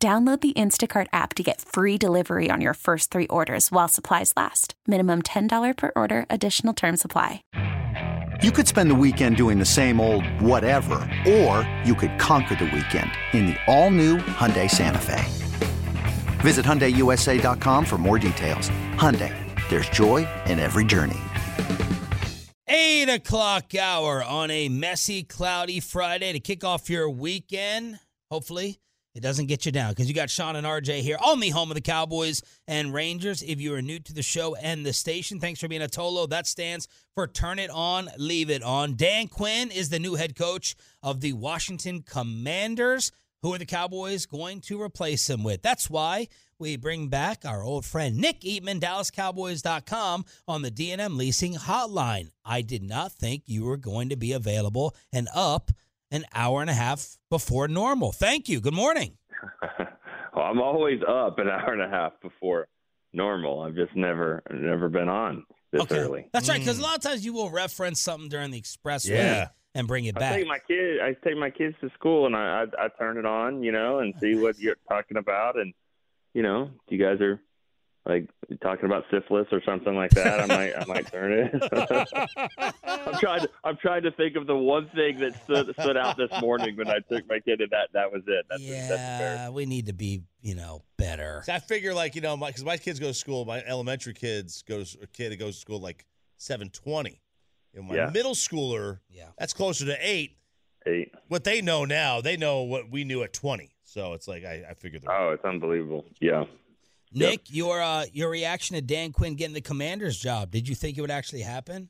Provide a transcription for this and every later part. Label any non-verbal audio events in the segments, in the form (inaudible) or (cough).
Download the Instacart app to get free delivery on your first three orders while supplies last. Minimum $10 per order, additional term supply. You could spend the weekend doing the same old whatever, or you could conquer the weekend in the all new Hyundai Santa Fe. Visit HyundaiUSA.com for more details. Hyundai, there's joy in every journey. Eight o'clock hour on a messy, cloudy Friday to kick off your weekend, hopefully it doesn't get you down because you got Sean and RJ here on the home of the Cowboys and Rangers. If you are new to the show and the station, thanks for being a Tolo. That stands for Turn It On, Leave It On. Dan Quinn is the new head coach of the Washington Commanders. Who are the Cowboys going to replace him with? That's why we bring back our old friend Nick Eatman, DallasCowboys.com, on the DNM Leasing Hotline. I did not think you were going to be available and up an hour and a half before normal. Thank you. Good morning. (laughs) well, I'm always up an hour and a half before normal. I've just never never been on this okay. early. That's right, because a mm. lot of times you will reference something during the expressway Yeah. and bring it back. I back. take my kid. I take my kids to school and I, I I turn it on, you know, and see what you're talking about, and you know, you guys are like talking about syphilis or something like that, I might I might turn it. I'm trying to I'm trying to think of the one thing that stood stood out this morning when I took my kid, and that that was it. That's, that's embarrassing. yeah, we need to be, you know, better. So I figure, like you know, because my, kids go to school. My elementary kids goes a kid goes to school like seven twenty. You know, my Yeah. middle schooler, Yeah. that's closer to eight. Eight. What they know now, they know what we knew at twenty. So it's like I, I figured. they're- Oh, it's unbelievable. Yeah. Nick, your uh, your reaction to Dan Quinn getting the commander's job, did you think it would actually happen?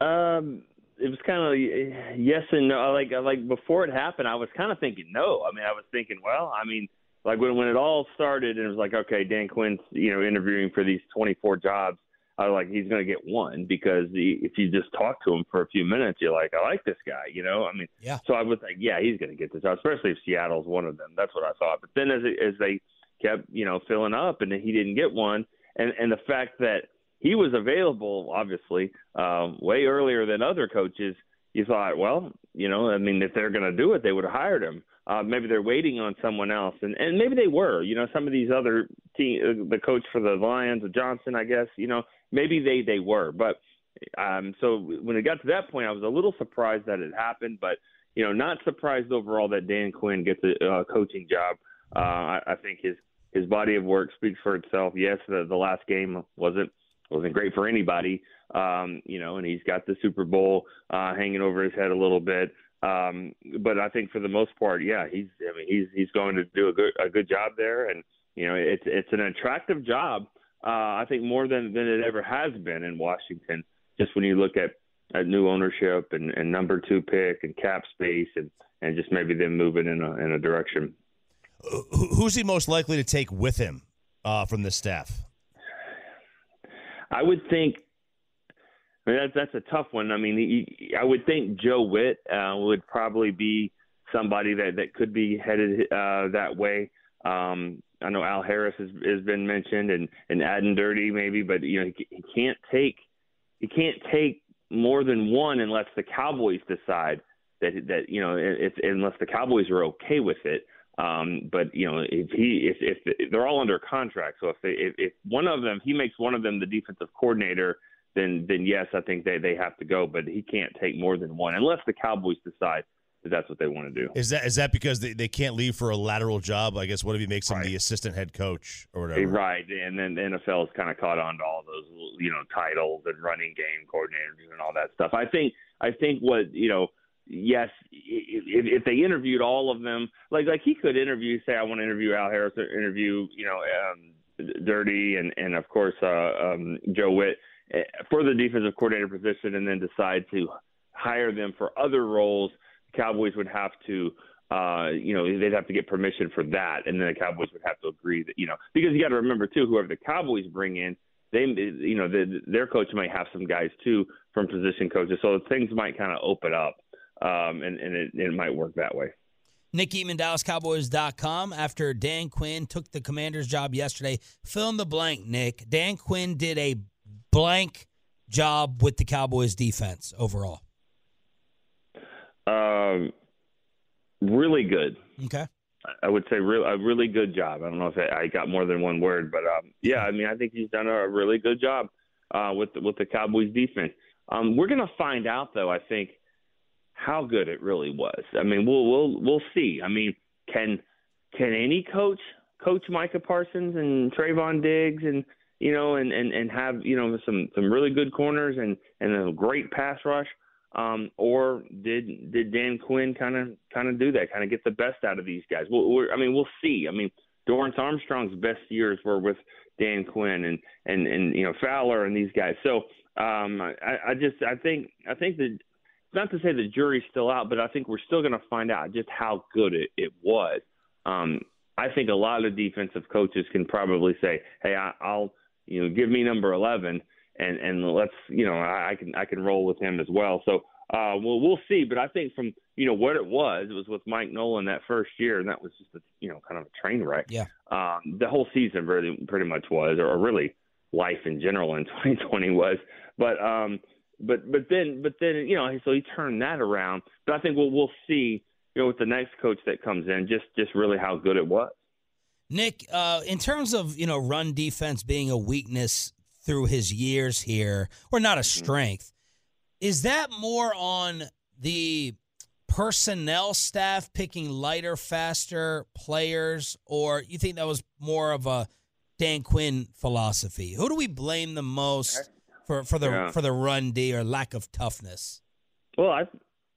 Um, it was kind of yes and no. Like like before it happened, I was kind of thinking no. I mean, I was thinking, well, I mean, like when when it all started, and it was like, okay, Dan Quinn's you know interviewing for these 24 jobs. I was like, he's going to get one because the, if you just talk to him for a few minutes, you're like, I like this guy, you know. I mean, Yeah. So I was like, yeah, he's going to get this job, especially if Seattle's one of them. That's what I thought. But then as it, as they kept you know filling up, and he didn't get one, and and the fact that he was available, obviously, um, way earlier than other coaches. You thought, well, you know, I mean, if they're going to do it, they would have hired him. Uh, maybe they're waiting on someone else, and and maybe they were. You know, some of these other team, uh, the coach for the Lions, Johnson, I guess. You know, maybe they they were, but um, so when it got to that point, I was a little surprised that it happened, but you know, not surprised overall that Dan Quinn gets a uh, coaching job. Uh, I, I think his his body of work speaks for itself. Yes, the, the last game wasn't wasn't great for anybody, um, you know, and he's got the Super Bowl uh, hanging over his head a little bit. Um, but I think for the most part, yeah, he's I mean he's he's going to do a good a good job there, and you know it's it's an attractive job. Uh, I think more than than it ever has been in Washington. Just when you look at, at new ownership and, and number two pick and cap space and, and just maybe them moving in a in a direction. Who- Who's he most likely to take with him uh, from the staff? I would think. I mean, that's that's a tough one. I mean, he, I would think Joe Whitt uh, would probably be somebody that that could be headed uh, that way. Um, I know Al Harris has, has been mentioned, and and Aden Durde maybe, but you know he, he can't take he can't take more than one unless the Cowboys decide that that you know if unless the Cowboys are okay with it. Um, but you know if he if if they're all under contract, so if they if, if one of them he makes one of them the defensive coordinator, then then yes, I think they they have to go. But he can't take more than one unless the Cowboys decide that that's what they want to do. Is that is that because they, they can't leave for a lateral job? I guess what if he makes him Right. the assistant head coach or whatever? Right, and then the NFL NFL's kind of caught on to all those, you know, titles and running game coordinators and all that stuff. I think, I think what you know, yes, if, they interviewed all of them, like like he could interview, say, I want to interview Al Harris, or interview, you know, um, Durde, and and of course uh, um, Joe Whitt eh, for the defensive coordinator position, and then decide to hire them for other roles. The Cowboys would have to uh, you know, they'd have to get permission for that, and then the Cowboys would have to agree that, you know, because you got to remember too, whoever the Cowboys bring in, they, you know, the, their coach might have some guys too from position coaches, so things might kind of open up, um, and, and it, it might work that way. Nick Eatman, DallasCowboys.com. After Dan Quinn took the commander's job yesterday, fill in the blank, Nick. Dan Quinn did a blank job with the Cowboys defense overall. Um, really good. Okay. I would say real, a really good job. I don't know if I got more than one word, but um, yeah, I mean, I think he's done a really good job uh, with the, with the Cowboys defense. Um, we're going to find out, though. I think how good it really was. I mean, we'll we'll we'll see. I mean, can can any coach coach Micah Parsons and Trevon Diggs and you know and and and have you know some some really good corners and and a great pass rush? Um, or did did Dan Quinn kind of kind of do that, kind of get the best out of these guys? Well, we're, I mean, we'll see. I mean, Dorance Armstrong's best years were with Dan Quinn and and and you know Fowler and these guys. So um, I, I just I think I think that not to say the jury's still out, but I think we're still going to find out just how good it, it was. Um, I think a lot of defensive coaches can probably say, "Hey, I, I'll you know give me number 11." and and let's you know I, I can I can roll with him as well. So uh, well we'll see. But I think from you know what it was, it was with Mike Nolan that first year, and that was just a you know kind of a train wreck. Yeah. Um, the whole season really pretty much was, or really life in general in (laughs) 2020 was. But um, but but then but then you know so he turned that around. But I think we'll we'll see you know with the next coach that comes in just just really how good it was. Nick, uh, in terms of you know run defense being a weakness through his years here, or not a mm-hmm. strength. Is that more on the personnel staff picking lighter, faster players, or you think that was more of a Dan Quinn philosophy? Who do we blame the most for, for the yeah. for the run D or lack of toughness? Well, I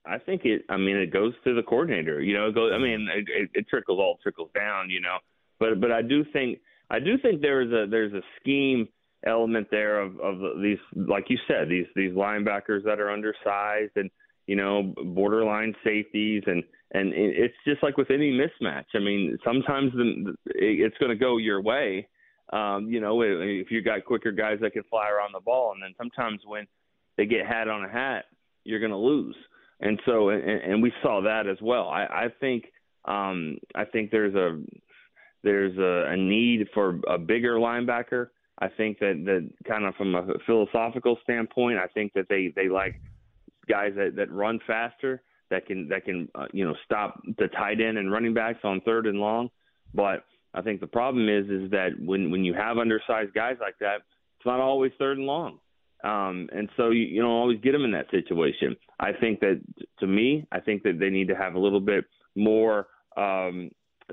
I think it. I mean, it goes to the coordinator. You know, it goes. I mean, it, it, it trickles all trickles down. You know, but but I do think I do think there's a there's a scheme element there of, of these, like you said, these these linebackers that are undersized and you know borderline safeties and and it's just like with any mismatch. I mean, sometimes the, it's going to go your way. Um, you know, if you got quicker guys that can fly around the ball, and then sometimes when they get hat on a hat, you're going to lose. And so, and, and we saw that as well. I, I think, um, I think there's a there's a, a need for a bigger linebacker I think that that kind of from a philosophical standpoint, I think that they they like guys that that run faster, that can that can uh, you know stop the tight end and running backs on third and long. But I think the problem is is that when when you have undersized guys like that, it's not always third and long. Um, and so you, you don't always get them in that situation. I think that to me, I think that they need to have a little bit more um,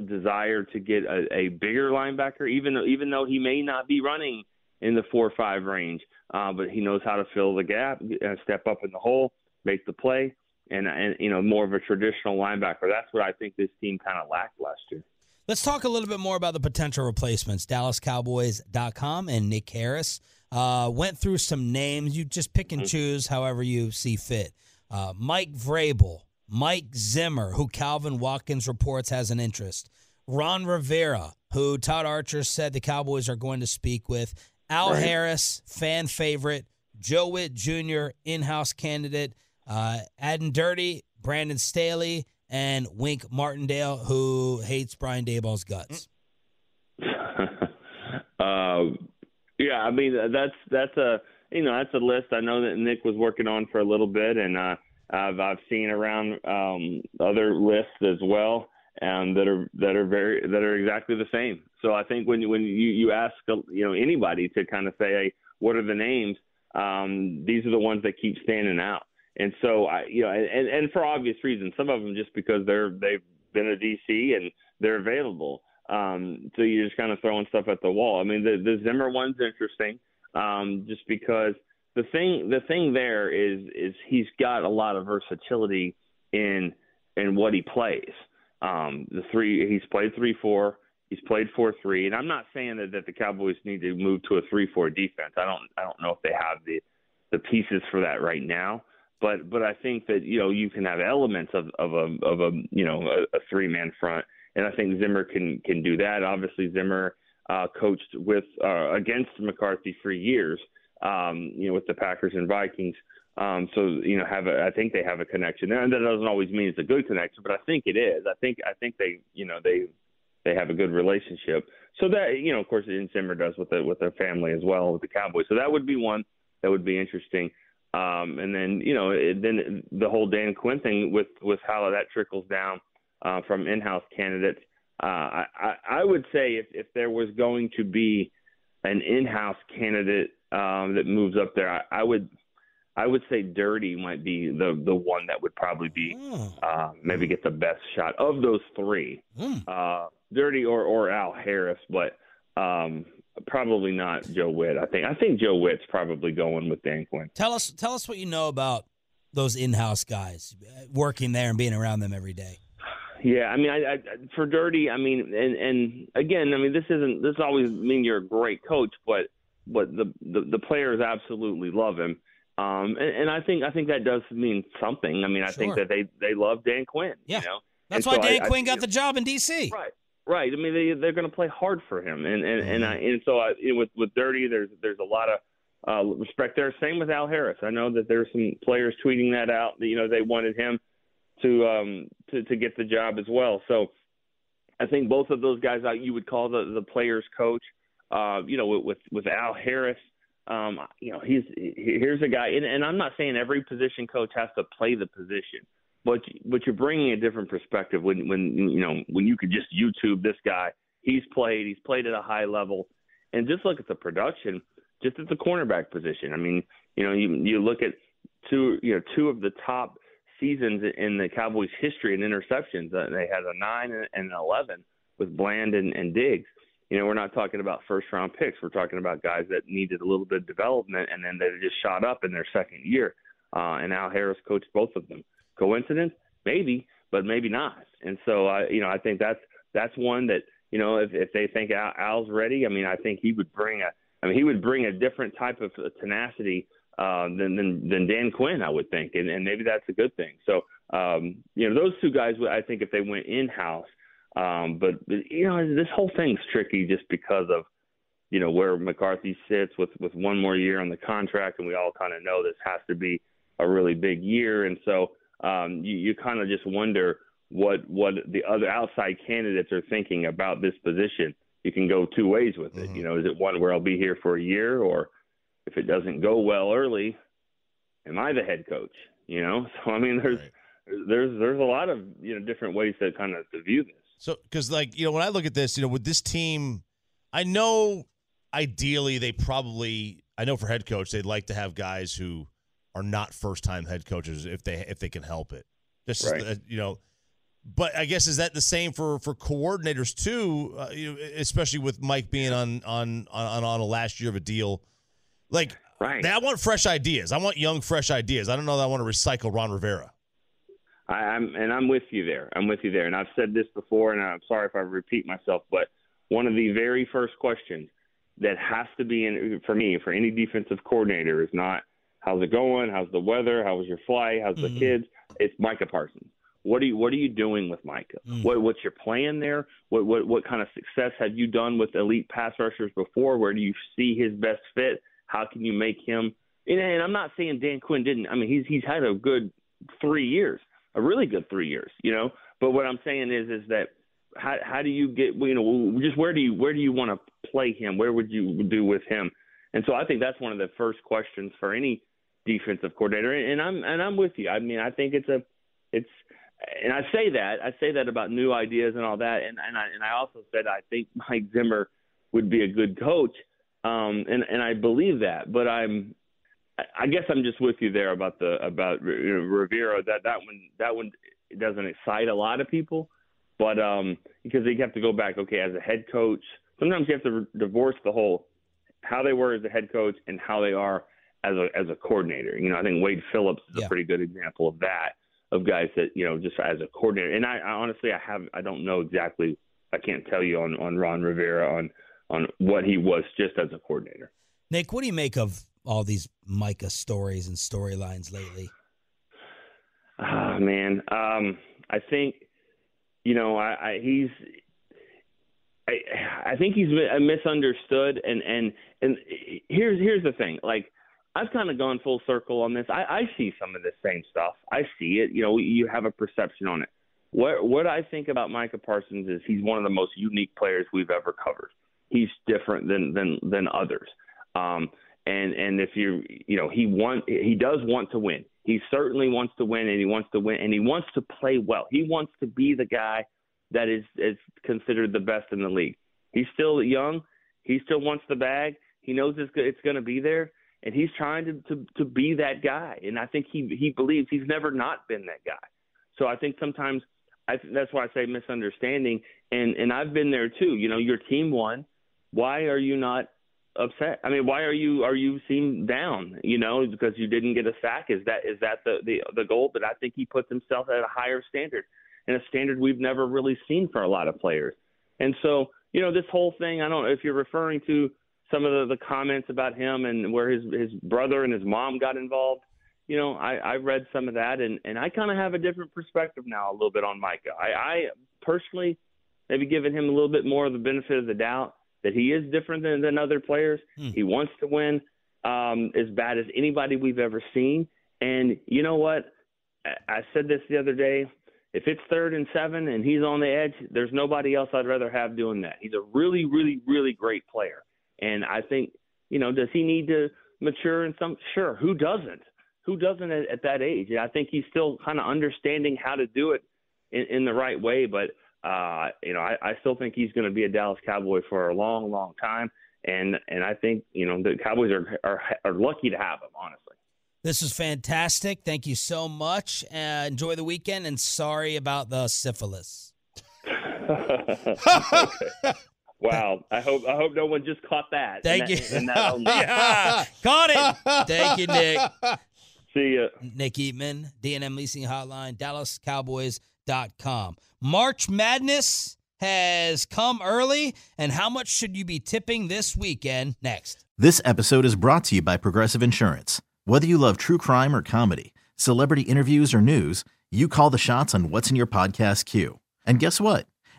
desire to get a, a bigger linebacker, even though even though he may not be running in the four or five range, uh, but he knows how to fill the gap, uh, step up in the hole, make the play, and and you know more of a traditional linebacker. That's what I think this team kind of lacked last year. Let's talk a little bit more about the potential replacements. DallasCowboys.com and Nick Harris uh, went through some names. You just pick and mm-hmm. choose however you see fit. Uh, Mike Vrabel, Mike Zimmer, who Calvin Watkins reports has an interest, Ron Rivera, who Todd Archer said the Cowboys are going to speak with, Al right. Harris, fan favorite, Joe Whitt Jr., in house candidate, uh, Aden Durde, Brandon Staley, and Wink Martindale, who hates Brian Daboll's guts. (laughs) uh, yeah, I mean that's that's a you know that's a list I know that Nick was working on for a little bit, and uh, I've I've seen around um, other lists as well, and that are that are very that are exactly the same. So I think when when you you ask you know anybody to kind of say, hey, what are the names? Um, these are the ones that keep standing out. And so I you know and and for obvious reasons, some of them just because they're they've been a DC and they're available. Um, so you're just kind of throwing stuff at the wall. I mean, the the Zimmer one's interesting, um, just because the thing the thing there is is he's got a lot of versatility in in what he plays. Um, the three he's played three four, he's played four three, and I'm not saying that, that the Cowboys need to move to a three four defense. I don't I don't know if they have the the pieces for that right now. But but I think that you know you can have elements of of a of a you know a, a three man front, and I think Zimmer can can do that. Obviously, Zimmer uh, coached with uh, against McCarthy for years, um, you know, with the Packers and Vikings. Um, so you know, have a, I think they have a connection there, and that doesn't always mean it's a good connection, but I think it is. I think I think they you know they they have a good relationship. So that you know, of course, in Zimmer does with the with their family as well with the Cowboys. So that would be one that would be interesting. Um, and then you know, it, then the whole Dan Quinn thing with with how that trickles down uh, from in-house candidates. Uh, I, I would say if if there was going to be an in-house candidate um, that moves up there, I, I would I would say Durde might be the the one that would probably be Mm. uh, maybe get the best shot of those three. Mm. Uh, Durde or or Al Harris, but um, probably not Joe Whitt. I think I think Joe Whitt's probably going with Dan Quinn. Tell us tell us what you know about those in-house guys uh, working there and being around them every day. Yeah, I mean, I, I for Durde, I mean, and and again, I mean, this isn't this always mean you're a great coach, but but the the, the players absolutely love him. Um, and, and I think I think that does mean something. I mean, I think that they they love Dan Quinn. Yeah. you know? That's And why so Dan I- Quinn got the job in D.C. Right, right. I mean, they they're going to play hard for him, and and and, I, Mm-hmm. and so I, with with Durde, there's there's a lot of uh, respect there. Same with Al Harris. I know that there's some players tweeting that out. That, you know, they wanted him to um to to get the job as well. So I think both of those guys out you would call the the players coach. Uh, you know, with with, with Al Harris. Um, you know, he's he- here's a guy, and, and I'm not saying every position coach has to play the position, but but you're bringing a different perspective when when you know when you could just YouTube this guy. He's played. He's played at a high level, and just look at the production, just at the cornerback position. I mean, you know, you you look at two you know two of the top seasons in the Cowboys' history in interceptions. Uh, they had a nine and an eleven with Bland and, and Diggs. You know, we're not talking about first round picks. We're talking about guys that needed a little bit of development, and then they just shot up in their second year. Uh, and Al Harris coached both of them. Coincidence? Maybe, but maybe not. And so, I, you know, I think that's that's one that you know, if if they think Al, Al's ready, I mean, I think he would bring a, I mean, he would bring a different type of tenacity uh, than than than Dan Quinn, I would think, and and maybe that's a good thing. So, um, you know, those two guys, I think, if they went in house. Um, but you know, this whole thing's tricky just because of you know where McCarthy sits with with one more year on the contract, and we all kind of know this has to be a really big year, and so um, you, you kind of just wonder what what the other outside candidates are thinking about this position. You can go two ways with it. Mhm. You know, is it one where I'll be here for a year, or if it doesn't go well early, am I the head coach? You know, (laughs) so I mean, there's Right. there's there's a lot of you know different ways to kind of to view this. So, because like you know, when I look at this, you know, with this team, I know ideally they probably, I know for head coach, they'd like to have guys who are not first time head coaches if they if they can help it. Just Right. you know, but I guess is that the same for for coordinators too? Uh, you know, especially with Mike being on on on on a last year of a deal, like. Right. I want fresh ideas. I want young, fresh ideas. I don't know that I want to recycle Ron Rivera. I, I'm and I'm with you there. I'm with you there. And I've said this before, and I'm sorry if I repeat myself, but one of the very first questions that has to be in for me for any defensive coordinator is not how's it going, how's the weather, how was your flight, how's Mhm. the kids. It's Micah Parsons. What are you What are you doing with Micah? Mm. What What's your plan there? What What What kind of success have you done with elite pass rushers before? Where do you see his best fit? How can you make him? And, and I'm not saying Dan Quinn didn't. I mean, he's he's had a good three years, a really good three years, you know. But what I'm saying is, is that how how do you get, you know, just where do you where do you want to play him? Where would you do with him? And so I think that's one of the first questions for any defensive coordinator. And I'm and I'm with you. I mean, I think it's a it's and I say that I say that about new ideas and all that. And and I and I also said I think (laughs) Mike Zimmer would be a good coach. Um, and and I believe that, but I'm I- guess I'm just with you there about the about you know, Rivera. That that one that one doesn't excite a lot of people, but um, because you have to go back. Okay, as a head coach, sometimes you have to re- divorce the whole how they were as a head coach and how they are as a as a coordinator. You know, I think Wade Phillips is Yeah. a pretty good example of that of guys that you know just as a coordinator. And I, I honestly I have I don't know exactly. I can't tell you on on Ron Rivera on on what he was just as a coordinator. Nick, what do you make of all these Micah stories and storylines lately? Oh, man, um, I think you know I, I he's I I think he's misunderstood and and and here's here's the thing like I've kind of gone full circle on this. I, I see some of the same stuff. I see it. You know, you have a perception on it. What what I think about Micah Parsons is he's one of the most unique players we've ever covered. He's different than than than others. Um, and and if you you know he want he does want to win. He certainly wants to win, and he wants to win, and he wants to play well. He wants to be the guy that is is considered the best in the league. He's still young. He still wants the bag. He knows it's it's going to be there, and he's trying to, to to be that guy. And I think he he believes he's never not been that guy. So I think sometimes I that's why I say misunderstanding. And and I've been there too. You know, your team won. Why are you not upset? I mean, why are you are you seem down? You know, because you didn't get a sack. Is that is that the the the goal? But I think he puts himself at a higher standard and a standard we've never really seen for a lot of players. And so, you know, this whole thing, I don't know if you're referring to some of the, the comments about him and where his his brother and his mom got involved. You know, I, I read some of that and, and I kind of have a different perspective now a little bit on Micah. I, I personally maybe given him a little bit more of the benefit of the doubt that he is different than, than other players. Hmm. He wants to win um, as bad as anybody we've ever seen. And you know what? I said this the other day if it's third and seven and he's on the edge, there's nobody else I'd rather have doing that. He's a really, really, really great player. And I think, you know, does he need to mature in some? Sure. Who doesn't? Who doesn't at, at that age? And I think he's still kind of understanding how to do it in, in the right way. But, uh, you know, I, I still think he's going to be a Dallas Cowboy for a long, long time. And, and I think, you know, the Cowboys are, are, are lucky to have him, honestly. This is fantastic. Thank you so much. Uh, enjoy the weekend and sorry about the syphilis. (laughs) (laughs) wow. I hope I hope no one just caught that. Thank you. That, (laughs) yeah. Caught it. Thank you, Nick. (laughs) See ya. Nick Eatman, DNM Leasing Hotline, DallasCowboys.com. March Madness has come early, and how much should you be tipping this weekend? Next. This episode is brought to you by Progressive Insurance. Whether you love true crime or comedy, celebrity interviews or news, you call the shots on what's in your podcast queue. And guess what?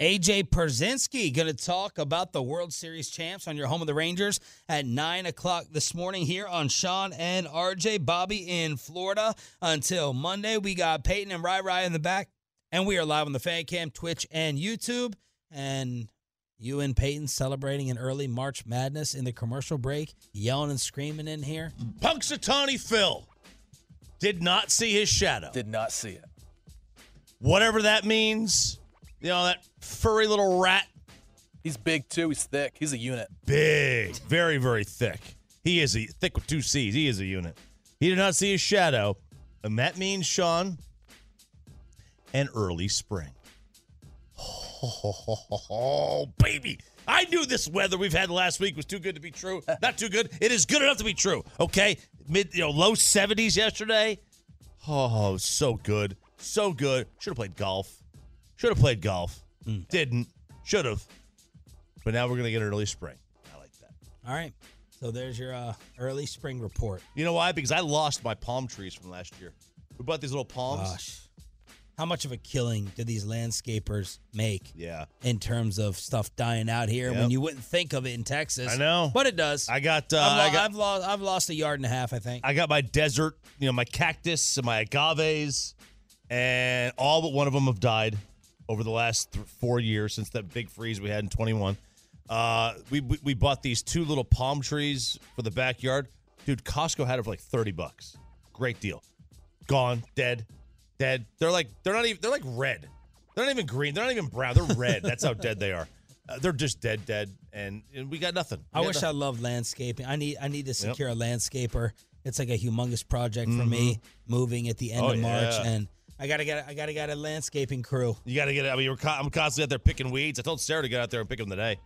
AJ Pierzynski going to talk about the World Series champs on your home of the Rangers at 9 o'clock this morning here on Sean and RJ. Bobby in Florida until Monday. We got Peyton and Rai Rai in the back. And we are live on the fan cam, Twitch, and YouTube. And you and Peyton celebrating an early March Madness in the commercial break, yelling and screaming in here. Punxsutawney Phil did not see his shadow. Did not see it. Whatever that means, you know, that furry little rat He's big too. He's thick. He's a unit. Big, very, very thick. He is a thick with two C's. He is a unit. He did not see his shadow, and that means Sean, an early spring. Oh, baby. I knew this weather we've had last week was too good to be true. (laughs) Not too good. It is good enough to be true. Okay. Mid, you know, low 70s yesterday. Oh, so good. So good. Should have played golf. Should have played golf. Didn't. Should have. But now we're going to get an early spring. I like that. All right. So there's your uh, early spring report. You know why? Because I lost my palm trees from last year. We bought these little palms. Gosh. How much of a killing do these landscapers make Yeah. in terms of stuff dying out here when you wouldn't think of it in Texas? I know. But it does. I got uh, I've, lo- I got I've lost I've lost a yard and a half, I think. I got my desert, you know, my cactus and my agaves, and all but one of them have died over the last th- four years since that big freeze we had in 21. Uh, we, we we bought these two little palm trees for the backyard. Dude, Costco had it for like 30 bucks. Great deal. Gone, dead, dead. They're like they're not even they're like red. They're not even green. They're not even brown. They're red. That's how dead they are. Uh, they're just dead, dead, and, and we got nothing. I We got wish I loved landscaping. I need I need to secure a landscaper. It's like a humongous project for me moving at the end Oh, of March yeah. and I gotta get I gotta get a landscaping crew. You got to get it. I mean, we're co- I'm constantly out there picking weeds. I told Sarah to get out there and pick them today.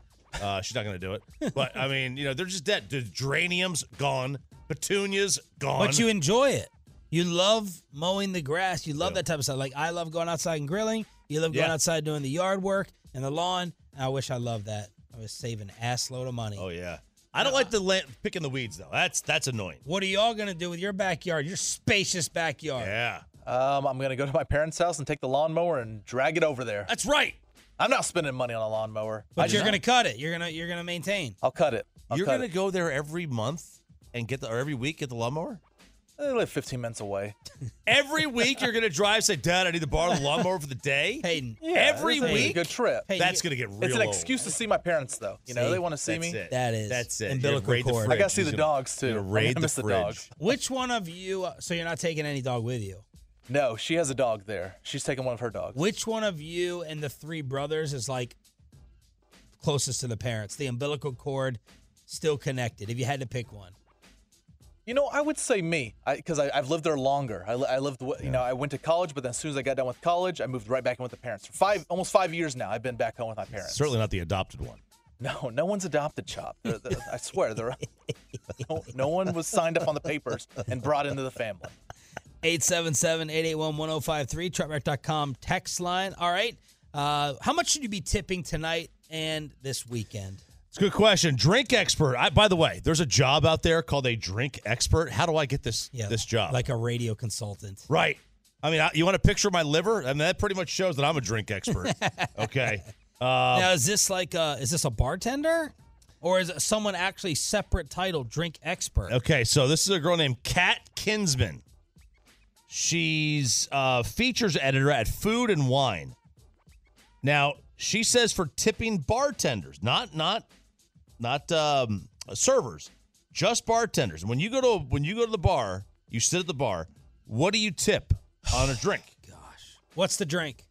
Uh, she's not to do it. (laughs) But I mean, you know, they're just dead. The geraniums gone, petunias gone. But you enjoy it. You love mowing the grass. You love Yeah. that type of stuff. Like I love going outside and grilling. You love going Yeah. outside doing the yard work and the lawn. I wish I loved that. I was saving ass load of money. oh yeah. I don't like the land, picking the weeds though. That's that's annoying. What are y'all gonna do with your backyard? Your spacious backyard. Yeah, Um, I'm gonna go to my parents' house and take the lawnmower and drag it over there. that's right. I'm not spending money on a lawnmower. But I you're just- gonna cut it. You're gonna you're gonna maintain. I'll cut it. I'll You're cut going to it. go there every month and get the or every week get the lawnmower. I live 15 minutes away. (laughs) Every week you're going to drive. Say, Dad, I need to borrow the lawnmower for the day. (laughs) Hayden. every It's a week. good trip. Hey, That's you- going to get real. it's an old. excuse to see my parents, though. You know, See, they want to see That's me. it. That is That's it. umbilical You're gonna raid the cord. I gotta fridge. see He's the gonna- dogs too. you're (laughs) I'm gonna raid gonna the miss the fridge. dog. Which one of you? So you're not taking any dog with you. No, she has a dog there. She's taking one of her dogs. Which one of you and the three brothers is like closest to the parents? The umbilical cord still connected. If you had to pick one, You know, I would say me, because I, I've lived there longer. I, I lived, wi- you know, I went to college, but then as soon as I got done with college, I moved right back in with the parents. For five, almost five years now, I've been back home with my parents. Certainly not the adopted one. No, no one's adopted Chop. They're- they're- I swear, they're, (laughs) no, no one was signed up on the papers and brought into the family. 877-881-1053, truckwreck.com text line. All right. Uh, how much should you be tipping tonight and this weekend? It's a good question. Drink expert. I, by the way, there's a job out there called a drink expert. How do I get this this job? Like a radio consultant. right. I mean, I, you want a picture of my liver? I mean, that pretty much shows that I'm a drink expert. (laughs) okay. Uh, now, is this like a, is this a bartender? Or is it someone actually separate title, drink expert? okay. So this is a girl named Kat Kinsman. She's uh, features editor at Food and Wine. Now she says for tipping bartenders, not not not um, servers, just bartenders. When you go to when you go to the bar, you sit at the bar. What do you tip on a drink? (sighs) Gosh, what's the drink?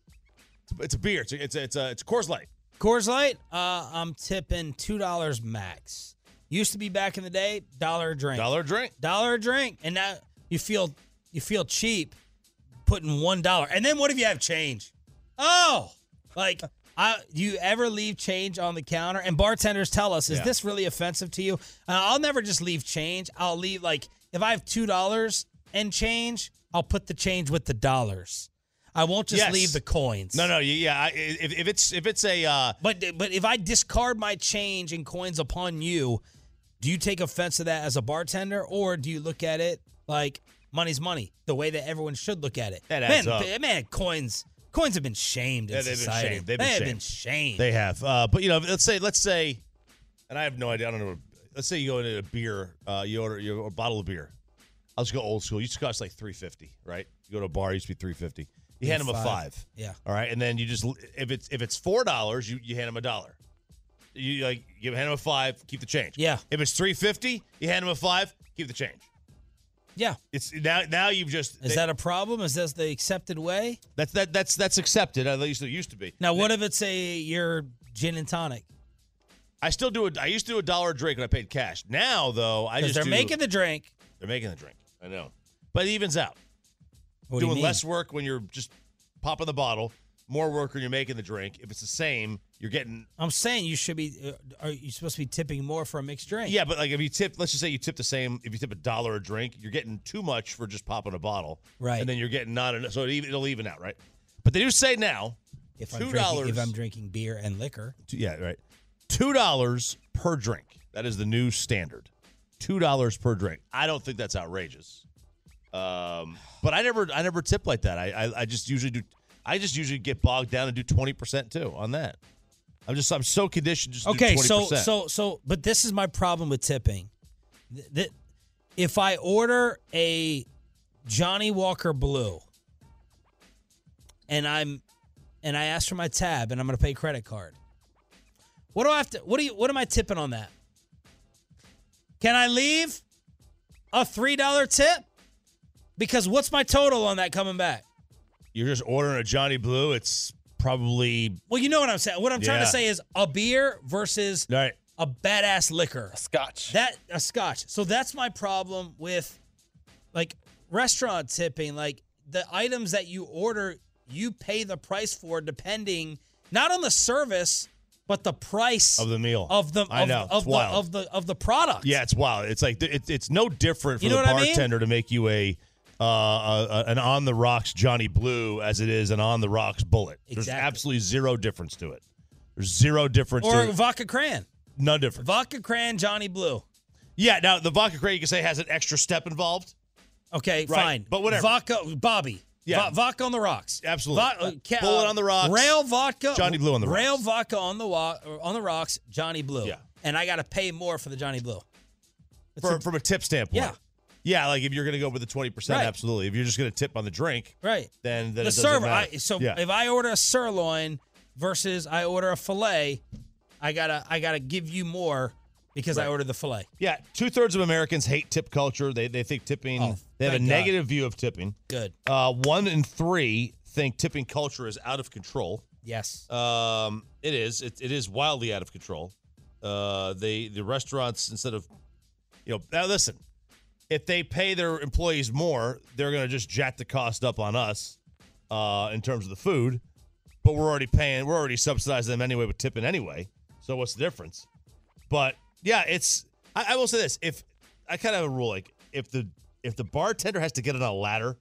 It's a beer. It's a, it's a, it's a, it's Coors Light. Coors Light, uh, I'm tipping $2 max. Used to be back in the day, dollar a drink. Dollar a drink. Dollar a drink. And now you feel you feel cheap putting one dollar. And then what if you have change? Oh, like (laughs) I, do you ever leave change on the counter? And bartenders tell us, is Yeah. this really offensive to you? Uh, I'll never just leave change. I'll leave like if I have two dollars and change, I'll put the change with the dollars. I won't just Yes. leave the coins. No, no, yeah. I- If, if it's if it's a uh, But but if I discard my change and coins upon you, do you take offense to that as a bartender, or do you look at it like money's money, the way that everyone should look at it? That man, up. man, coins coins have been shamed in Yeah, they've been society. shamed. They've they been have shamed. been shamed. They have. Uh, but you know, let's say let's say, and I have no idea. I don't know. Let's say you go into a beer. Uh, you order you a bottle of beer. I'll just go old school. It used to cost like three fifty, right? You go to a bar, it used to be three fifty. You hand them a Five. five. Yeah. All right, and then you just if it's if it's four dollars, you you hand them a dollar. You like you hand them a five, keep the change. Yeah. If it's three fifty, you hand them a five, keep the change. Yeah. It's now now you've just Is that a problem? Is this the accepted way? that's that that's that's accepted. At least it used to be. Now, what if it's a your gin and tonic? I still do it. I used to do a dollar a drink when I paid cash. Now though, I just they're do- making the drink. they're making the drink. I know, but it evens out. What do you Doing mean? less work when you're just popping the bottle. More work when you're making the drink. If it's the same, you're getting I'm saying you should be. Uh, are you supposed to be tipping more for a mixed drink? yeah. But like if you tip, let's just say you tip the same. If you tip a dollar a drink, you're getting too much for just popping a bottle, Right. And then you're getting not enough. So it even, it'll even out, right? But they do say now, If I'm two drinking, dollars. if I'm drinking beer and liquor, Yeah, right. Two dollars per drink. That is the new standard. Two dollars per drink. I don't think that's outrageous. Um, but I never, I never tip like that. I, I, I just usually do. I just usually get bogged down and do twenty percent too on that. I'm just, I'm so conditioned. Just okay. So 20%. so so, but this is my problem with tipping. That if I order a Johnnie Walker Blue, and I'm and I ask for my tab, and I'm going to pay credit card. What do I have to? What do you? What am I tipping on that? Can I leave a three dollar tip? Because what's my total on that coming back? you're just ordering a Johnny Blue. It's probably Well, you know what I'm saying. What I'm trying Yeah. to say is a beer versus all right. a badass liquor. Scotch. That a scotch. So that's my problem with like restaurant tipping. Like the items that you order, you pay the price for depending not on the service, but the price Of the meal. of the I of, know. of the wild. of the of the product. Yeah, it's wild. It's like it's it's no different for You know the what I mean? bartender to make you a uh, a, an on the rocks Johnny Blue as it is an on the rocks Bulleit. There's absolutely zero difference to it. There's zero difference Or to it. vodka cran. No difference. Vodka cran Johnny Blue. Yeah, now the vodka crate you can say has an extra step involved. Okay, Right, fine. but whatever. Vodka Bobby. Yeah. Vo- vodka on the rocks. Absolutely. Vo- uh, ca- Bulleit on the rocks. Rail vodka. Johnny Blue on the Rail rocks. vodka on the wa- on the rocks. Johnny Blue. Yeah. And I got to pay more for the Johnny Blue. It's For, a- from a tip standpoint. Yeah. Yeah, like if you're going to go with the 20%, Right. absolutely. If you're just going to tip on the drink, right. then, then the server. I, so yeah. if I order a sirloin versus I order a fillet, I gotta I gotta give you more because I Right. ordered the fillet. yeah, two thirds of Americans hate tip culture. They, they think tipping, Oh, they have a God. negative view of tipping. Good. Uh, one in three think tipping culture is out of control. Yes. Um, it is. It, it is wildly out of control. Uh, they the restaurants instead of, you know, now listen, if they pay their employees more, they're going to just jack the cost up on us, uh, in terms of the food. But we're already paying. We're already subsidizing them anyway with tipping anyway. So what's the difference? But yeah, it's. I, I will say this: if I kind of have a rule, like if the if the bartender has to get on a ladder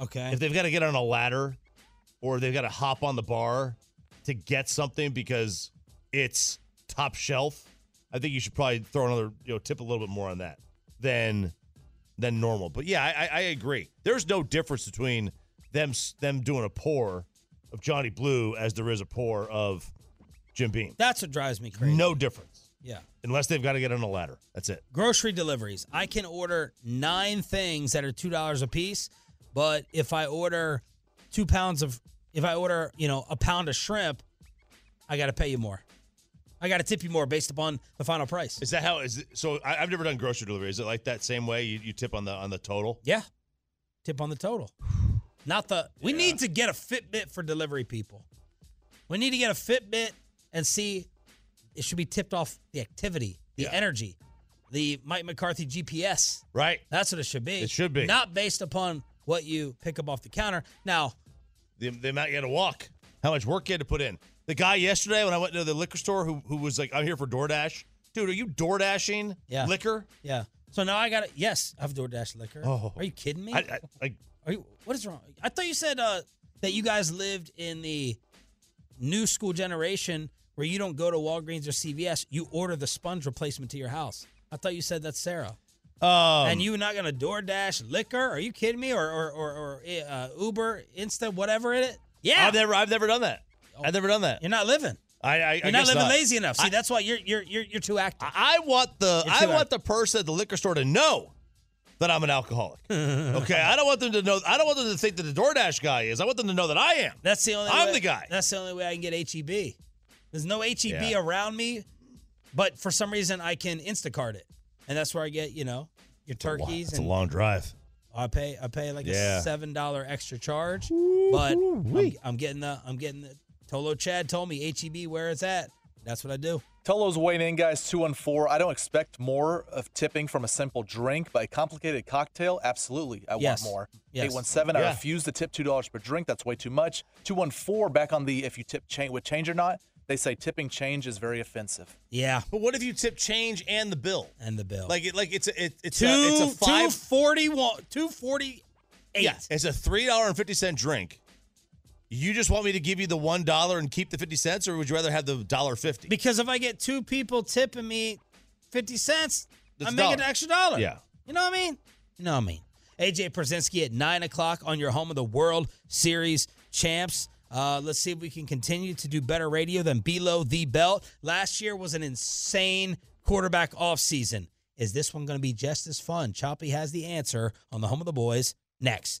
okay. if they've got to get on a ladder or they've got to hop on the bar to get something because it's top shelf, I think you should probably throw another, you know, tip a little bit more on that than than normal. But yeah, I, I, agree. There's no difference between them them doing a pour of Johnny Blue as there is a pour of Jim Beam. That's what drives me crazy. No difference Yeah. unless they've got to get on a ladder. That's it. Grocery deliveries. I can order nine things that are two dollars a piece, but if I order two pounds of, if I order you know a pound of shrimp, I got to pay you more. I got to tip you more based upon the final price. Is that how? Is it, so? I, I've never done grocery delivery. Is it like that same way? You, you tip on the on the total? Yeah, tip on the total. Not the. We need to get a Fitbit for delivery people. We need to get a Fitbit and see. It should be tipped off the activity, the Yeah. energy, the Mike McCarthy GPS. Right. That's what it should be. It should be. Not based upon what you pick up off the counter. Now, the, the amount you had to walk, how much work you had to put in. The guy yesterday when I went to the liquor store who who was like, I'm here for DoorDash. Dude, are you DoorDashing Yeah. liquor? yeah. So now I got to Yes, I have DoorDash liquor. Oh. Are you kidding me? I, I, like, Are you, what is wrong? I thought you said uh, that you guys lived in the new school generation where you don't go to Walgreens or CVS. You order the sponge replacement to your house. I thought you said that's Sarah. um, and you were not gonna DoorDash liquor? Are you kidding me? Or or or, or uh, Uber, Insta, whatever it is? Yeah, I've never I've never done that. I've never done that. you're not living. I, I You're I not living not. lazy enough. See, I- that's why you're you're you're you're too active. I want the I want active. the person at the liquor store to know that I'm an alcoholic. (laughs) okay, I don't want them to know. I don't want them to think that the DoorDash guy is. I want them to know that I am. That's the only. I'm way, the guy. That's the only way I can get HEB. There's no HEB Yeah. around me, but for some reason I can Instacart it, and that's where I get you know your turkeys It's a and long drive. I pay I pay like Yeah. a seven dollar extra charge, but I'm, I'm getting the I'm getting the Tolo Chad told me HEB where it's at. That's what I do. Tolo's weighing in, guys, two and four. I don't expect more of tipping from a simple drink, but a complicated cocktail, absolutely. I Yes. want more. Yes. 817, I refuse to tip $2 per drink. That's way too much. 214, back on the if you tip change with change or not, they say tipping change is very offensive. Yeah. But what if you tip change and the bill? And the bill. Like it, like it's a, it, it's two, a, it's a five. 241 248. Yeah, it's a three dollar and fifty cent drink. You just want me to give you the one dollar and keep the fifty cents, or would you rather have the dollar fifty? Because if I get two people tipping me 50 cents, That's I'm making an extra dollar. Yeah. You know what I mean? You know what I mean? AJ Pierzynski at 9 o'clock on your home of the World Series champs. Uh, let's see if we can continue to do better radio than Below the Belt. Last year was an insane quarterback offseason. Is this one going to be just as fun? Choppy has the answer on the home of the boys next.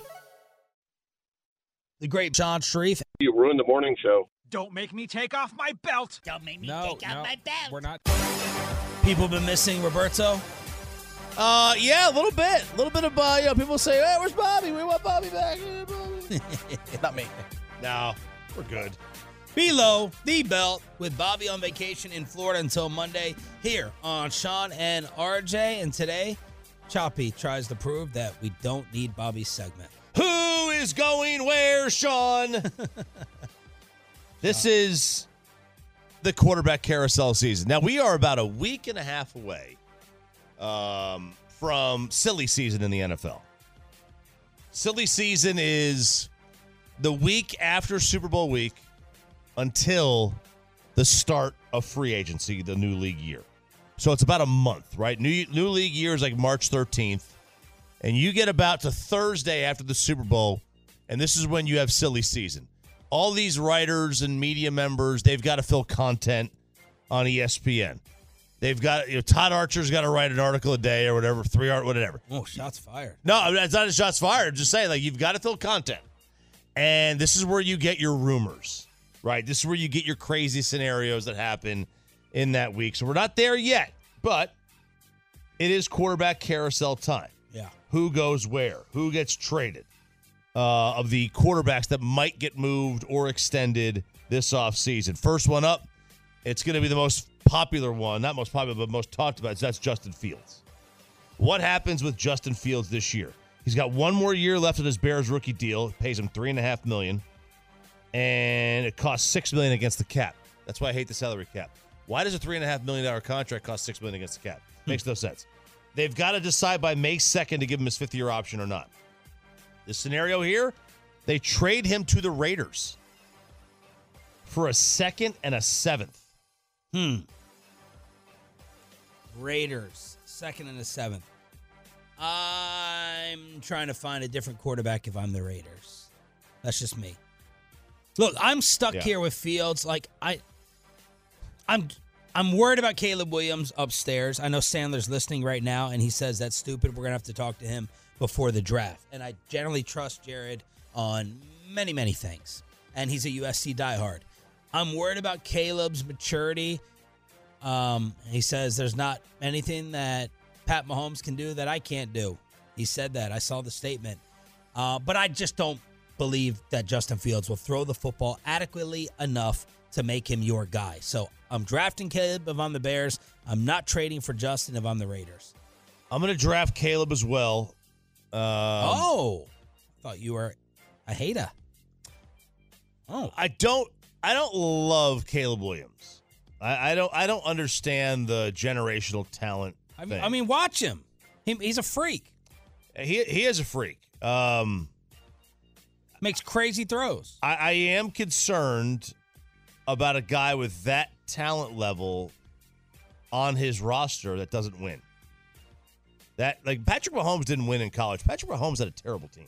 The great John Sharif. You ruined the morning show. Don't make me take off my belt. Don't make me no, take off no, my belt. We're not. People been missing Roberto. Uh, yeah, a little bit, a little bit of uh, you know, people say, "Hey, where's Bobby? We want Bobby back." (laughs) Not me. No, we're good. Below the belt with Bobby on vacation in Florida until Monday here on Sean and RJ. And today, Choppy tries to prove that we don't need Bobby's segment. Is going where, Sean? this is the quarterback carousel season. Now we are about a week and a half away um, from silly season in the NFL. Silly season is the week after Super Bowl week until the start of free agency, the new league year. So it's about a month, right? New new league year is like March 13th. And you get about to Thursday after the Super Bowl, and this is when you have silly season. All these writers and media members, they've got to fill content on ESPN. They've got you know, Todd Archer's got to write an article a day or whatever, three art, whatever. Oh, shots fired. No, it's not a shots fired. I'm just saying, like, you've got to fill content. And this is where you get your rumors, right? This is where you get your crazy scenarios that happen in that week. So we're not there yet, but it is quarterback carousel time. Yeah. Who goes where? Who gets traded? Uh, of the quarterbacks that might get moved or extended this offseason. First one up, it's going to be the most popular one, not most popular, but most talked about. So that's Justin Fields. What happens with Justin Fields this year? He's got one more year left of his Bears rookie deal. It pays him three and a half million, and it costs six million against the cap. That's why I hate the salary cap. Why does a three and a half million dollar contract cost six million against the cap? Makes no sense. They've got to decide by May second to give him his fifth year option or not. The scenario here, they trade him to the Raiders for a second and a seventh. Hmm. Raiders, second and a seventh. I'm trying to find a different quarterback if I'm the Raiders. That's just me. Look, I'm stuck Yeah. here with Fields. Like I, I'm, I'm worried about Caleb Williams upstairs. I know Sandler's listening right now, and he says that's stupid. We're gonna have to talk to him before the draft. And I generally trust Jared on many, many things. And he's a USC diehard. I'm worried about Caleb's maturity. Um, he says there's not anything that Pat Mahomes can do that I can't do. He said that. I saw the statement. Uh, but I just don't believe that Justin Fields will throw the football adequately enough to make him your guy. So I'm drafting Caleb if I'm the Bears. I'm not trading for Justin if I'm the Raiders. I'm going to draft Caleb as well. Um, oh, thought you were a hater. Oh, I don't. I don't love Caleb Williams. I, I don't. I don't understand the generational talent. I mean, thing. I mean watch him. He, he's a freak. he he is a freak. Um, Makes crazy throws. I, I am concerned about a guy with that talent level on his roster that doesn't win. That like Patrick Mahomes didn't win in college. Patrick Mahomes had a terrible team.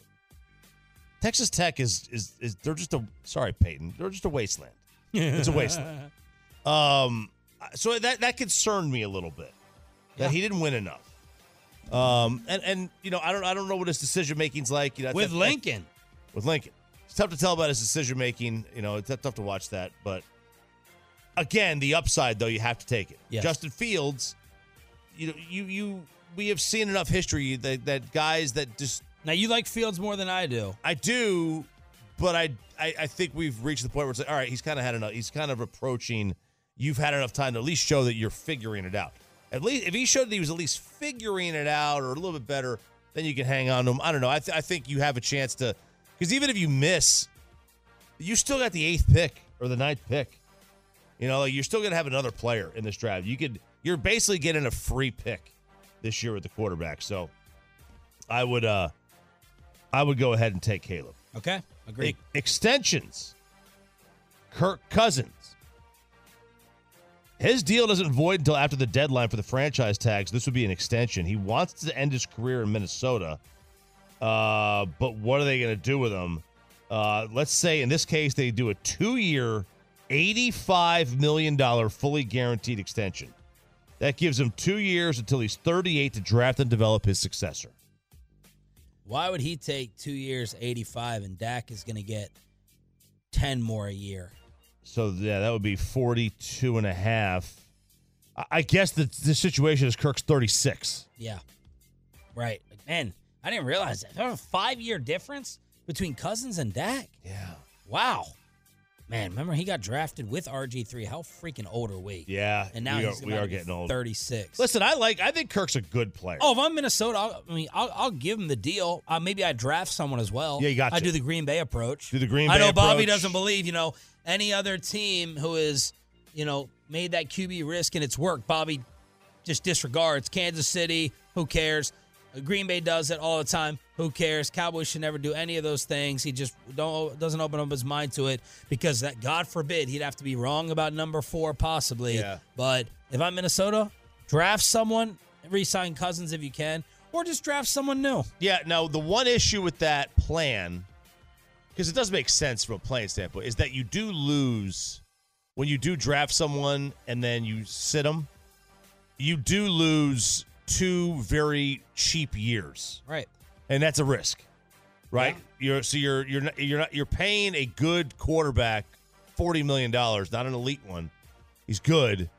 Texas Tech is is is they're just a sorry Peyton they're just a wasteland. It's a (laughs) wasteland. Um, so that that concerned me a little bit that he didn't win enough. Um, and and you know I don't I don't know what his decision making's like. You know With that- that- Lincoln. with Lincoln. It's tough to tell about his decision making. You know, it's tough to watch that. But again, the upside though, you have to take it. Yes. Justin Fields, you know, you you we have seen enough history that that guys that just Now you like Fields more than I do. I do, but I I, I think we've reached the point where it's like, all right, he's kind of had enough. He's kind of approaching. You've had enough time to at least show that you're figuring it out. At least if he showed that he was at least figuring it out or a little bit better, then you can hang on to him. I don't know. I, th- I think you have a chance to, because even if you miss, you still got the eighth pick or the ninth pick. You know, like you're still going to have another player in this draft. You could, you're basically getting a free pick this year with the quarterback. So, I would, uh I would go ahead and take Caleb. Okay, agreed. E- extensions. Kirk Cousins. His deal doesn't void until after the deadline for the franchise tags. This would be an extension. He wants to end his career in Minnesota. Uh, but what are they going to do with him? Uh, let's say in this case, they do a two year, $85 million fully guaranteed extension. That gives him two years until he's 38 to draft and develop his successor. Why would he take two years, 85, and Dak is going to get 10 more a year? So yeah, that would be 42 and a half. I- guess the, the situation is Kirk's 36. Yeah. Right. Man, I didn't realize that. There's a five year difference between Cousins and Dak. Yeah. Wow. Man, remember he got drafted with RG3. How freaking old are we? Yeah, And now we he's are, we are getting old. 36. Listen, I like. I think Kirk's a good player. Oh, if I'm Minnesota, I'll, I mean, I'll, I'll give him the deal. Uh, maybe I draft someone as well. Yeah, you got I do the Green Bay approach. Do the Green I Bay know Bobby doesn't believe, you know, any other team who is, you know, made that QB risk and it's worked. Bobby just disregards Kansas City. Who cares? Green Bay does it all the time. Who cares? Cowboys should never do any of those things. He just don't doesn't open up his mind to it because that God forbid he'd have to be wrong about number four possibly. Yeah. But if I'm Minnesota, draft someone, re-sign Cousins if you can, or just draft someone new. Yeah. Now the one issue with that plan, because it does make sense from a playing standpoint, is that you do lose when you do draft someone and then you sit them. You do lose two very cheap years. Right. And that's a risk, right? You're so you're you're not, you're not you're paying a good quarterback forty million dollars, not an elite one. He's good,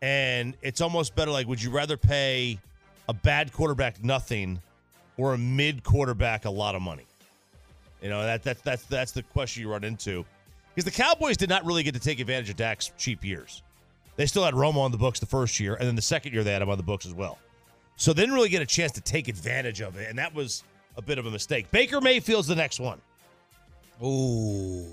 and it's almost better. Like, would you rather pay a bad quarterback nothing, or a mid quarterback a lot of money? You know that that that's that's the question you run into, because the Cowboys did not really get to take advantage of Dak's cheap years. They still had Romo on the books the first year, and then the second year they had him on the books as well. So they didn't really get a chance to take advantage of it, and that was a bit of a mistake. Baker Mayfield's the next one. Ooh,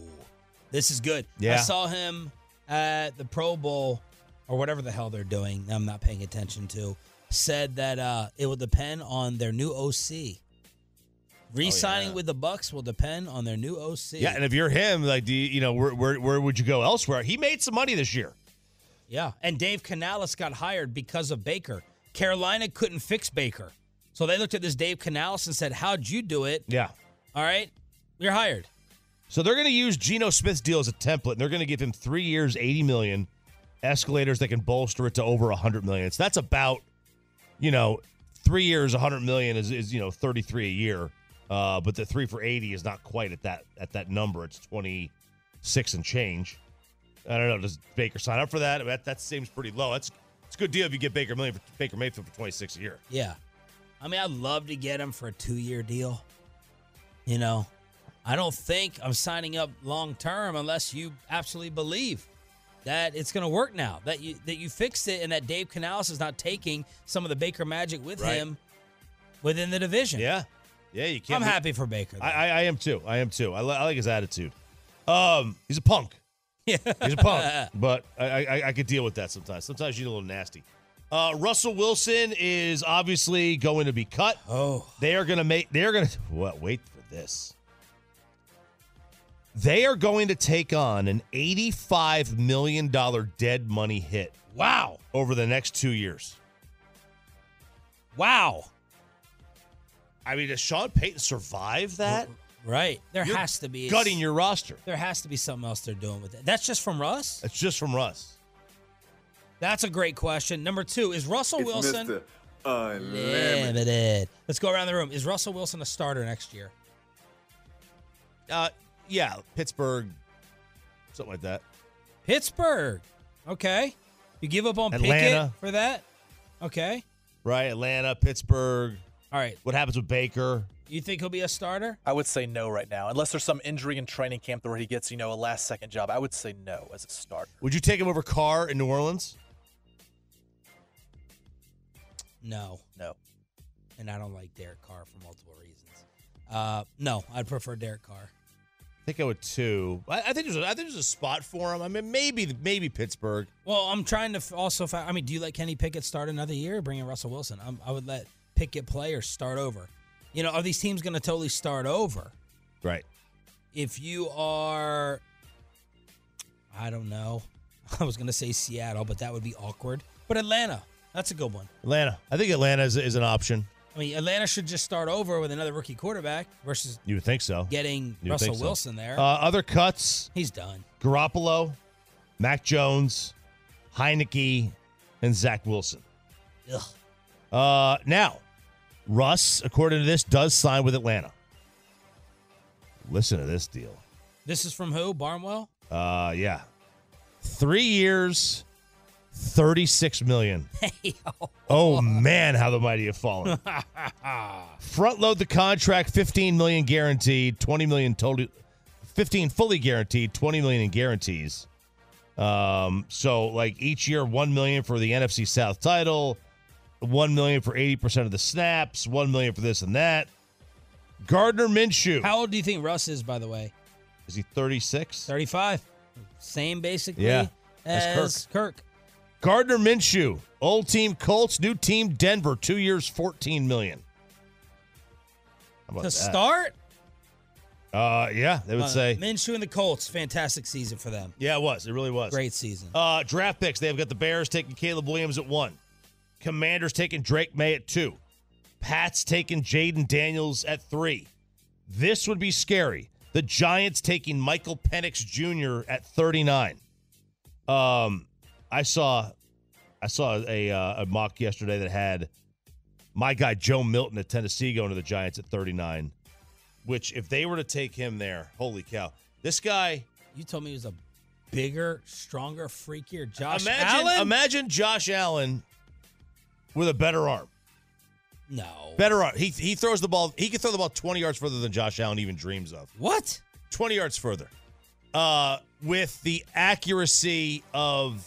this is good. I saw him at the Pro Bowl or whatever the hell they're doing. I'm not paying attention to. Said that uh, it will depend on their new OC. Re-signing with the Bucs will depend on their new OC. Yeah, and if you're him, like, do you, you know, where, where where would you go elsewhere? He made some money this year. Yeah, and Dave Canales got hired because of Baker. Carolina couldn't fix Baker, so they looked at this Dave Canales and said, "How'd you do it?" Yeah. All right, you're hired. So they're going to use Geno Smith's deal as a template. And they're going to give him three years, eighty million, escalators that can bolster it to over hundred million. So that's about, you know, three years, hundred million is, is you know thirty three a year. Uh, but the three for eighty is not quite at that at that number. It's twenty six and change. I don't know. Does Baker sign up for that? That that seems pretty low. That's it's a good deal if you get Baker million for Baker Mayfield for twenty six a year. Yeah, I mean, I'd love to get him for a two-year deal. You know, I don't think I'm signing up long term unless you absolutely believe that it's going to work now. That you that you fixed it, and that Dave Canales is not taking some of the Baker magic with Right. him within the division. Yeah, yeah. You can't. I'm happy for Baker. I, I, I am too. I am too. I, li- I like his attitude. Um, he's a punk. (laughs) Yeah, he's a punk. (laughs) But I, I, I could deal with that sometimes. Sometimes you need a little nasty. Uh, Russell Wilson is obviously going to be cut. Oh, they are going to make. They are going to. What? Wait for this. They are going to take on an eighty-five million dollar dead money hit. Wow! Over the next two years. Wow. I mean, does Sean Payton survive that? Right. There You're has to be gutting your roster. There has to be something else they're doing with it. That's just from Russ. It's just from Russ. That's a great question. Number two is Russell It's Wilson Mr. Unlimited. limited. Let's go around the room. Is Russell Wilson a starter next year? Uh, yeah, Pittsburgh, something like that. Pittsburgh. Okay. You give up on Atlanta. Pickett for that? Okay. Right, Atlanta, Pittsburgh. All right. What happens with Baker? You think he'll be a starter? I would say no right now, unless there's some injury in training camp where he gets, you know, a last second job. I would say no as a starter. Would you take him over Carr in New Orleans? No. No. And I don't like Derek Carr for multiple reasons. Uh, no, I'd prefer Derek Carr. I think I would too. I, I think there's a, I think there's a spot for him. I mean, maybe maybe Pittsburgh. Well, I'm trying to also. Fa- I mean, do you let Kenny Pickett start another year? Or bring in Russell Wilson. I'm, I would let Pickett play or start over. You know, are these teams going to totally start over? Right. If you are, I don't know. (laughs) I was going to say Seattle, but that would be awkward. But Atlanta, that's a good one. Atlanta. I think Atlanta is, is an option. I mean, Atlanta should just start over with another rookie quarterback versus You would think so. getting You Russell so. Wilson there. Uh, other cuts: He's done. Garoppolo, Mac Jones, Heinicke, and Zach Wilson. Ugh. Uh, now, Russ, according to this, does sign with Atlanta. Listen to this deal. This is from who? Barnwell? Uh, yeah, three years, thirty-six million. (laughs) Hey, Oh man, how the mighty have fallen. (laughs) Front load the contract, fifteen million guaranteed, twenty million total, fifteen fully guaranteed, twenty million in guarantees. Um, so like each year, one million for the NFC South title, one million for eighty percent of the snaps, one million for this and that. Gardner Minshew. How old do you think Russ is, by the way? Is he thirty six? 35. Same basically Yeah, as that's Kirk. Gardner Minshew, old team Colts, new team Denver, two years, fourteen million. How about To that? start? Uh, yeah, they would Uh, say. Minshew and the Colts, fantastic season for them. Yeah, it was. It really was. Great season. Uh, draft picks. They've got the Bears taking Caleb Williams at one. Commanders taking Drake Maye at two. Pats taking Jayden Daniels at three. This would be scary. The Giants taking Michael Penix Jr. at 39. Um, I saw, I saw a, uh, a mock yesterday that had my guy Joe Milton at Tennessee going to the Giants at 39. Which, if they were to take him there, holy cow! This guy. You told me he was a bigger, stronger, freakier Josh imagine, Allen? imagine Josh Allen with a better arm. no. Better arm. He he throws the ball. He can throw the ball twenty yards further than Josh Allen even dreams of. What? Twenty yards further. Uh, with the accuracy of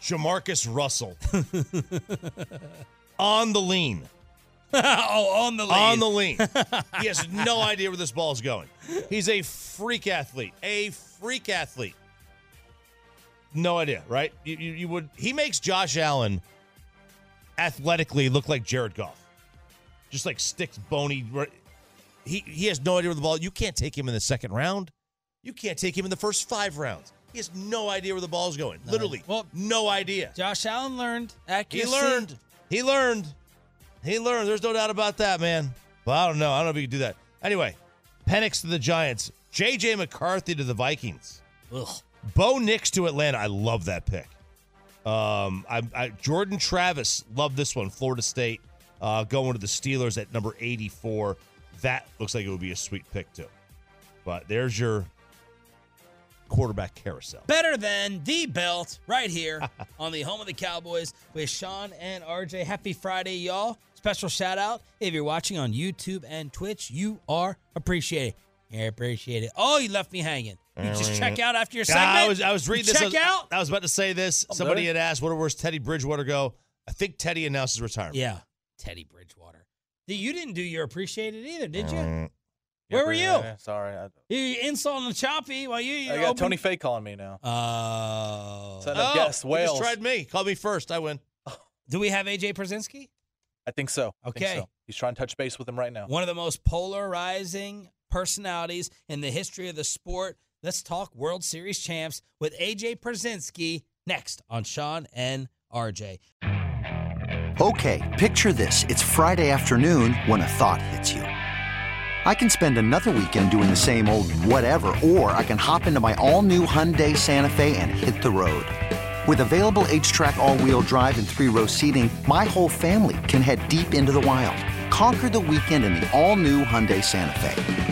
JaMarcus Russell (laughs) on the lean. (laughs) oh, on the lean. On the lean. (laughs) he has no idea where this ball is going. He's a freak athlete. A freak athlete. No idea, right? You, you, you would. He makes Josh Allen athletically look like Jared Goff. just like sticks bony. He he has no idea where the ball. You can't take him in the second round. You can't take him in the first five rounds. He has no idea where the ball is going. Literally, well, no idea. Josh Allen learned accuracy. He learned. He learned. He learned. There's no doubt about that, man. But I don't know. I don't know if you can do that. Anyway, Penix to the Giants. J.J. McCarthy to the Vikings. Ugh. Bo Nix to Atlanta. I love that pick. Um, I, I, Jordan Travis, love this one. Florida State uh, going to the Steelers at number 84. That looks like it would be a sweet pick, too. But there's your quarterback carousel. Better than the belt right here (laughs) on the home of the Cowboys with Sean and RJ. Happy Friday, y'all. Special shout out if you're watching on YouTube and Twitch. You are appreciated. I appreciate it. Oh, you left me hanging. You just check out after your segment. I was I was reading You this. Check I was, out. I was about to say this. Oh, Somebody really? had asked, "What where's Teddy Bridgewater go?" I think Teddy announced his retirement. Yeah, Teddy Bridgewater. You didn't do your appreciated either, did you? Mm. Where were you? Yeah, sorry. I, You insulting the choppy while you. you I got open- Tony Fay calling me now. Oh. Said I guess he Wales. just tried me. Call me first. I win. (laughs) Do we have AJ Pierzynski? I think so. I think Okay. so. He's trying to touch base with him right now. One of the most polarizing personalities in the history of the sport. Let's talk World Series champs with AJ Pierzynski next on Sean and RJ. Okay, picture this. It's Friday afternoon when a thought hits you. I can spend another weekend doing the same old whatever, or I can hop into my all new Hyundai Santa Fe and hit the road. With available HTRAC, all wheel drive, and three row seating, my whole family can head deep into the wild. Conquer the weekend in the all new Hyundai Santa Fe.